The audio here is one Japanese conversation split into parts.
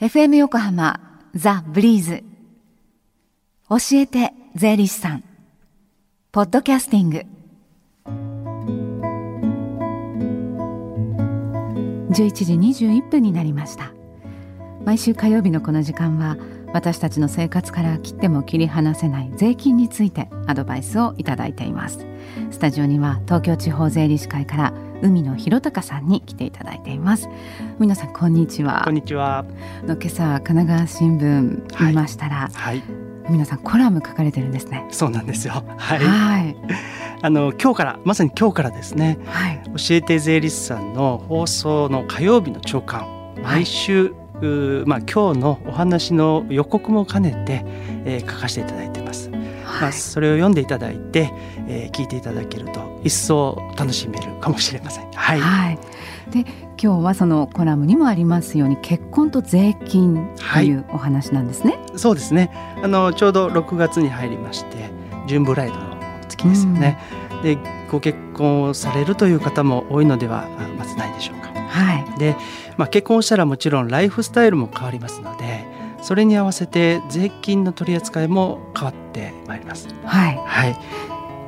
FM 横浜ザ・ブリーズ。教えて税理士さん。ポッドキャスティング。11時21分になりました。毎週火曜日のこの時間は私たちの生活から切っても切り離せない税金についてアドバイスをいただいています。スタジオには東京地方税理士会から海野博隆さんに来ていただいています。海野さんこんにちは。こんにちは。の今朝神奈川新聞見ましたら、はい、海野さんコラム書かれてるんですね。そうなんですよ。はい、はい、あの今日からまさに今日からですね、はい、教えて税理士さんの放送の火曜日の朝刊毎週、はいまあ、今日のお話の予告も兼ねて、えー、書かせていただいてます。はい、まあ、それを読んでいただいて、えー、聞いていただけると一層楽しめるかもしれません。はい、はい、で今日はそのコラムにもありますように結婚と税金というお話なんですね。はい、そうですねあのちょうど6月に入りましてジュンブライドの月ですよね。でご結婚をされるという方も多いのではまずないでしょうか。はい、でまあ、結婚したらもちろんライフスタイルも変わりますのでそれに合わせて税金の取り扱いも変わってまいります。はい、はい、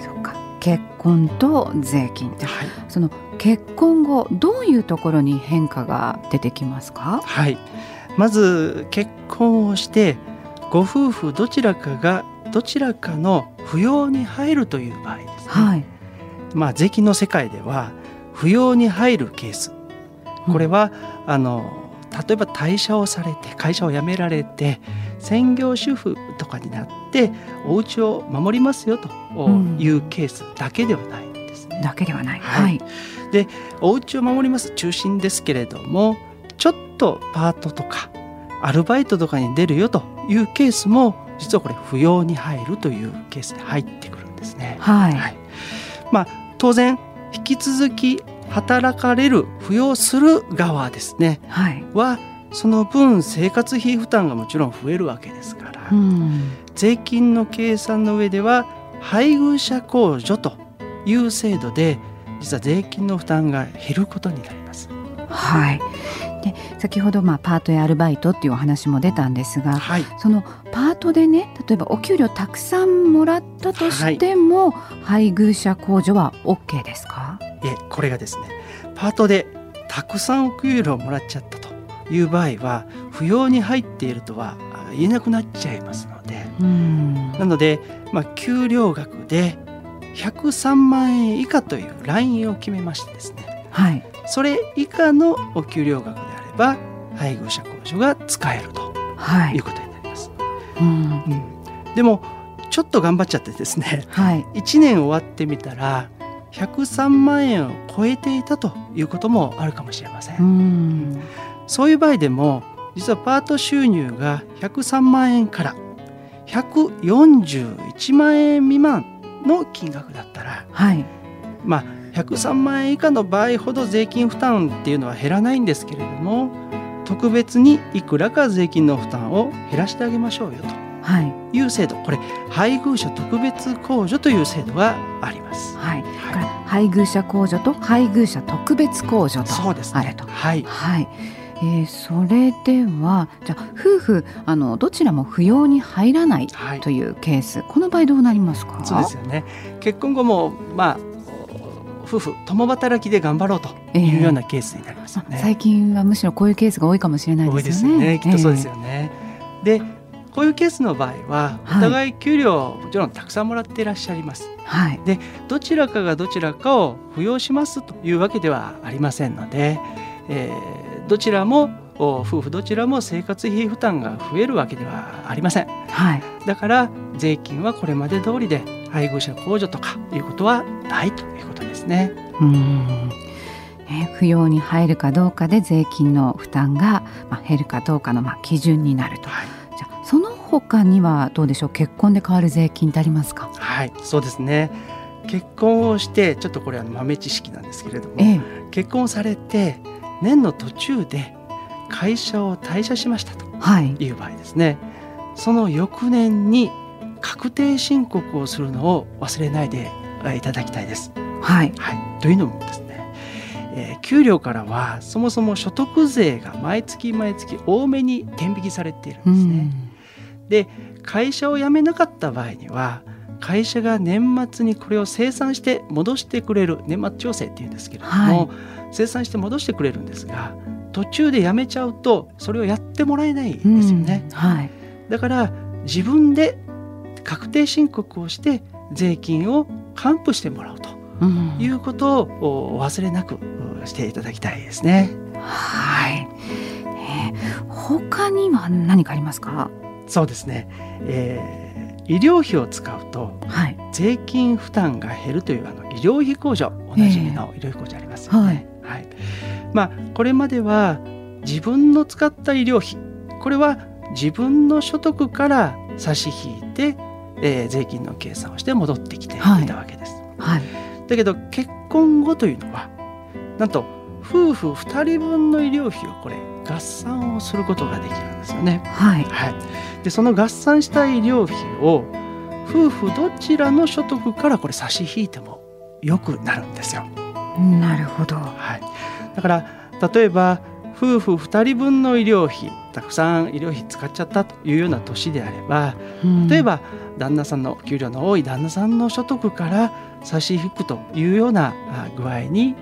そっか。結婚と税金って、はい、その結婚後どういうところに変化が出てきますか？はい。まず結婚をしてご夫婦どちらかがどちらかの扶養に入るという場合ですね、はい、まあ税金の世界では扶養に入るケース。これは、うん、あの例えば退社をされて会社を辞められて専業主婦とかになってお家を守りますよというケースだけではないんですね。だけではない。はい、でお家を守ります中心ですけれどもちょっとパートとかアルバイトとかに出るよというケースも実はこれ扶養に入るというケースで入ってくるんですね。はい、はい、まあ当然引き続き働かれる扶養する側ですね、はい、はその分生活費負担がもちろん増えるわけですから、うん、税金の計算の上では配偶者控除という制度で実は税金の負担が減ることになります。はい。で先ほどまあパートやアルバイトっていうお話も出たんですが、はい、そのパートでね例えばお給料たくさんもらったとしても、はい、配偶者控除は OK ですか？えこれがですねパートでたくさんお給料をもらっちゃったという場合は扶養に入っているとは言えなくなっちゃいますので。なので、まあ、給料額で103万円以下というラインを決めましてですね、はい、それ以下のお給料額ば配偶者控除が使えるとい。うことになります。うん、うん、でもちょっと頑張っちゃってですね、はい、1年終わってみたら103万円を超えていたということもあるかもしれません。ん。そういう場合でも実はパート収入が103万円から141万円未満の金額だったら、はい、まあ103万円以下の場合ほど税金負担っていうのは減らないんですけれども特別にいくらか税金の負担を減らしてあげましょうよという制度、はい、これ配偶者特別控除という制度があります。はい。はい、配偶者控除と配偶者特別控除とそうです、ね、あると。はい。はい。えー、それではじゃあ夫婦あのどちらも扶養に入らないというケース、はい、この場合どうなりますか？そうですよね結婚後もまあ夫婦共働きで頑張ろうというようなケースになります、ね。えー、最近はむしろこういうケースが多いかもしれないですよね。ね。きっとそうですよね。えー、でこういうケースの場合はお互い給料もちろんたくさんもらっていらっしゃいます。はい、でどちらかがどちらかを扶養しますというわけではありませんので、えー、どちらも夫婦どちらも生活費負担が増えるわけではありません、はい、だから税金はこれまで通りで配偶者控除とかいうことはないというね。うん。ね、扶養に入るかどうかで税金の負担が、まあ、減るかどうかの、まあ、基準になると。はい。その他にはどうでしょう？結婚で変わる税金ってありますか？はいそうですね。結婚をしてちょっとこれは豆知識なんですけれども、ええ、結婚されて年の途中で会社を退社しましたとい。う場合ですね、はい、その翌年に確定申告をするのを忘れないでいただきたいです。はい、はい、というのもですね、えー、給料からはそもそも所得税が毎月毎月多めに天引きされているんですね。で会社を辞めなかった場合には会社が年末にこれを生産して戻してくれる年末調整っていうんですけれども、はい、生産して戻してくれるんですが途中で辞めちゃうとそれをやってもらえないんですよね。うん。はい、だから自分で確定申告をして税金を還付してもらうということをお忘れなくしていただきたいですね。はい、えー、他には何かありますか？そうですね、えー、医療費を使うと、はい、税金負担が減るというあの医療費控除おなじみの医療費控除ありますよね。えー、はい、はい、まあこれまでは自分の使った医療費これは自分の所得から差し引いて、えー、税金の計算をして戻ってきていたわけです。はい、はい、だけど結婚後というのはなんと夫婦2人分の医療費をこれ合算をすることができるんですよね。はい、はい、でその合算した医療費を夫婦どちらの所得からこれ差し引いてもよくなるんですよ。なるほど、はい、だから例えば夫婦2人分の医療費たくさん医療費使っちゃったというような年であれば、例えば旦那さんの給料の多い旦那さんの所得から差し引くというような具合に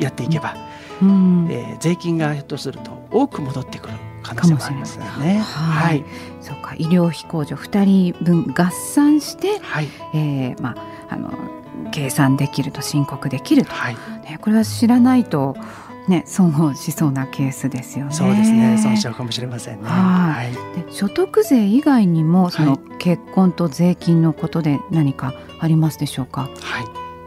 やっていけば、うん、えー、税金がひょっとすると多く戻ってくる可能性もありますね。はい、そうか。医療費控除2人分合算して、はい。えーまあ、あの計算できると申告できると、はい。ね、これは知らないとね、損をしそうなケースですよね。そうですね、損しちゃうかもしれませんね。はい。で所得税以外にもその結婚と税金のことで何かありますでしょうか？はい。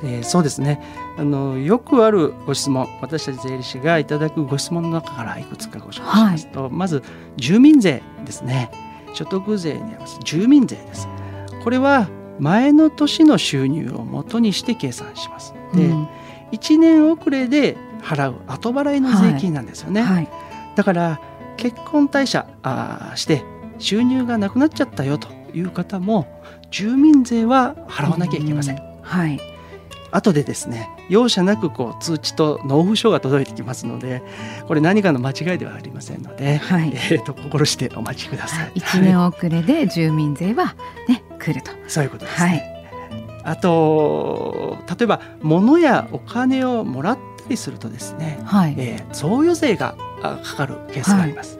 えー、そうですね。あのよくあるご質問私たち税理士がいただくご質問の中からいくつかご紹介しますと、はい、まず住民税ですね。所得税にあります。住民税です。これは前の年の収入をもとにして計算します。で、うん、1年遅れで払う後払いの税金なんですよね、はい。はい、だから結婚退社あして収入がなくなっちゃったよという方も住民税は払わなきゃいけません、うん、はい。後でですね容赦なくこう通知と納付書が届いてきますのでこれ何かの間違いではありませんので、はい、えーと、心してお待ちください、はい、1年遅れで住民税はね、来ると。そういうことですね、はい、あと例えば物やお金をもらったりするとですね、はい。えー、贈与税がかかるケースがあります、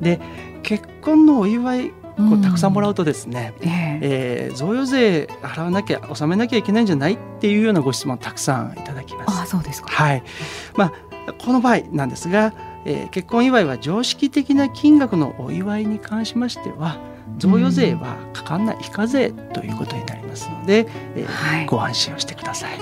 で結婚のお祝いこうたくさんもらうとですね、うん、え。ー、えー、贈与税払わなきゃ納めなきゃいけないんじゃないっていうようなご質問たくさんいただきます。あそうですか、はい。まあ、この場合なんですが、えー、結婚祝いは常識的な金額のお祝いに関しましては贈与税はかかんない非課税ということになりますので、えー、はい、ご安心をしてください。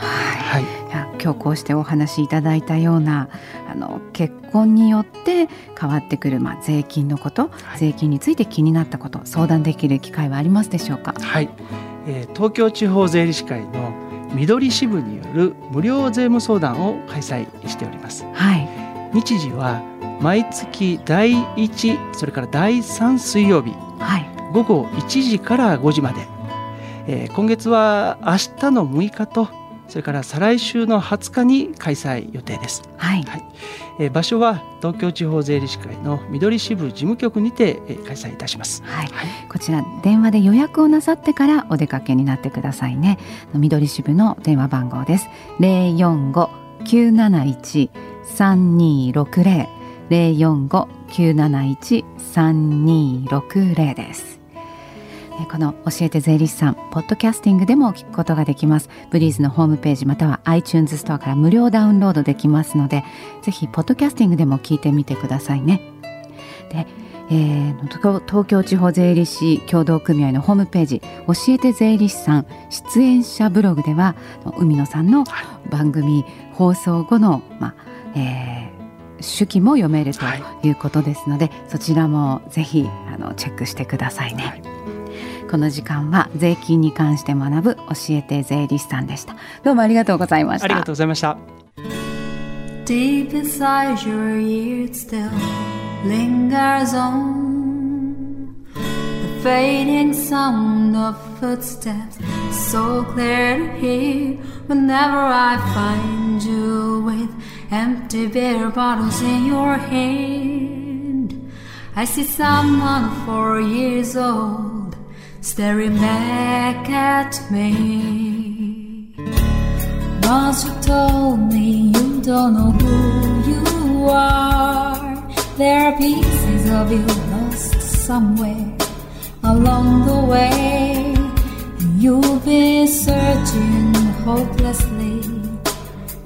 はい、はい、今日こうしてお話しいただいたようなあの結婚によって変わってくる、まあ、税金のこと、はい、税金について気になったこと相談できる機会はありますでしょうか？はい、えー、東京地方税理士会の緑支部による無料税務相談を開催しております。はい、日時は毎月第1それから第3水曜日、はい、午後1時から5時まで、えー、今月は明日の6日とそれから再来週の20日に開催予定です。はい。はい、えー、場所は東京地方税理士会の緑支部事務局にて、えー、開催いたします。はい。はい、こちら電話で予約をなさってからお出かけになってくださいね。緑支部の電話番号です。零四五九七一三二六零零四五九七一三二六零です。この教えて税理士さんポッドキャスティングでも聞くことができます。ブリーズのホームページまたは iTunes ストアから無料ダウンロードできますのでぜひポッドキャスティングでも聞いてみてくださいね。で、えー、東京地方税理士協同組合のホームページ教えて税理士さん出演者ブログでは海野さんの番組放送後の、まあえー、手記も読めるということですので、はい、そちらもぜひあのチェックしてくださいね。はい。この時間は税金に関して学ぶ教えて税理士さんでしたどうもありがとうございましたありがとうございました Deep inside your ears still lingers on the fading sound of footsteps so clear to hear whenever I find you with empty beer bottles in your hand. I see someone four years old staring back at me. Once you told me you don't know who you are, there are pieces of you lost somewhere along the way. You've been searching hopelessly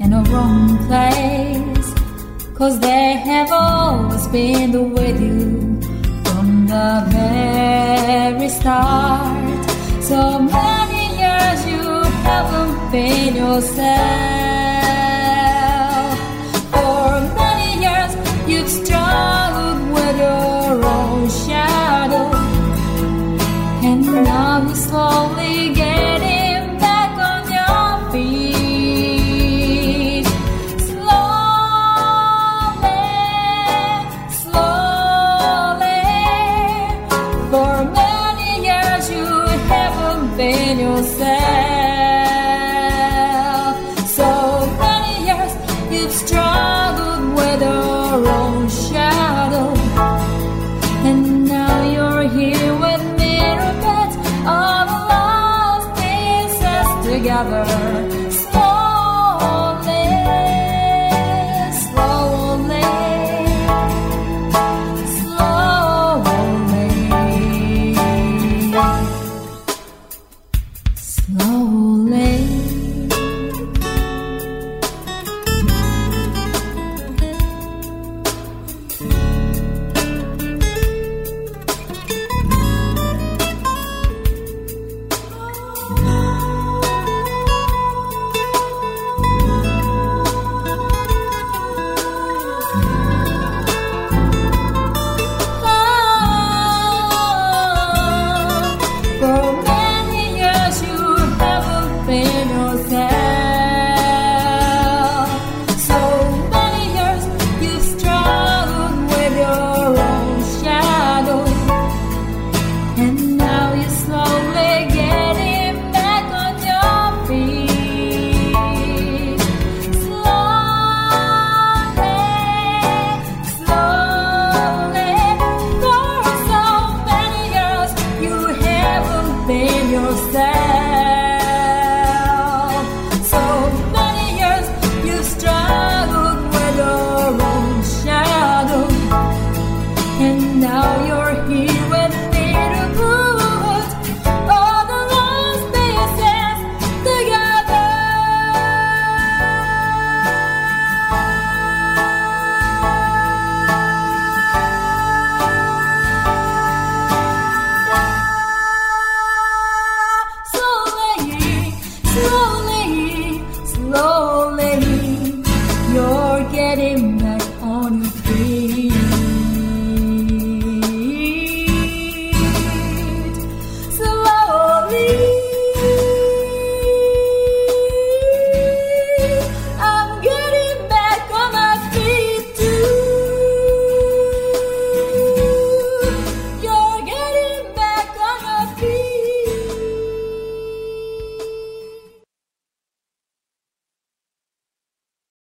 in a wrong place. Cause they have always been with you the very start. So many years you haven't been yourself.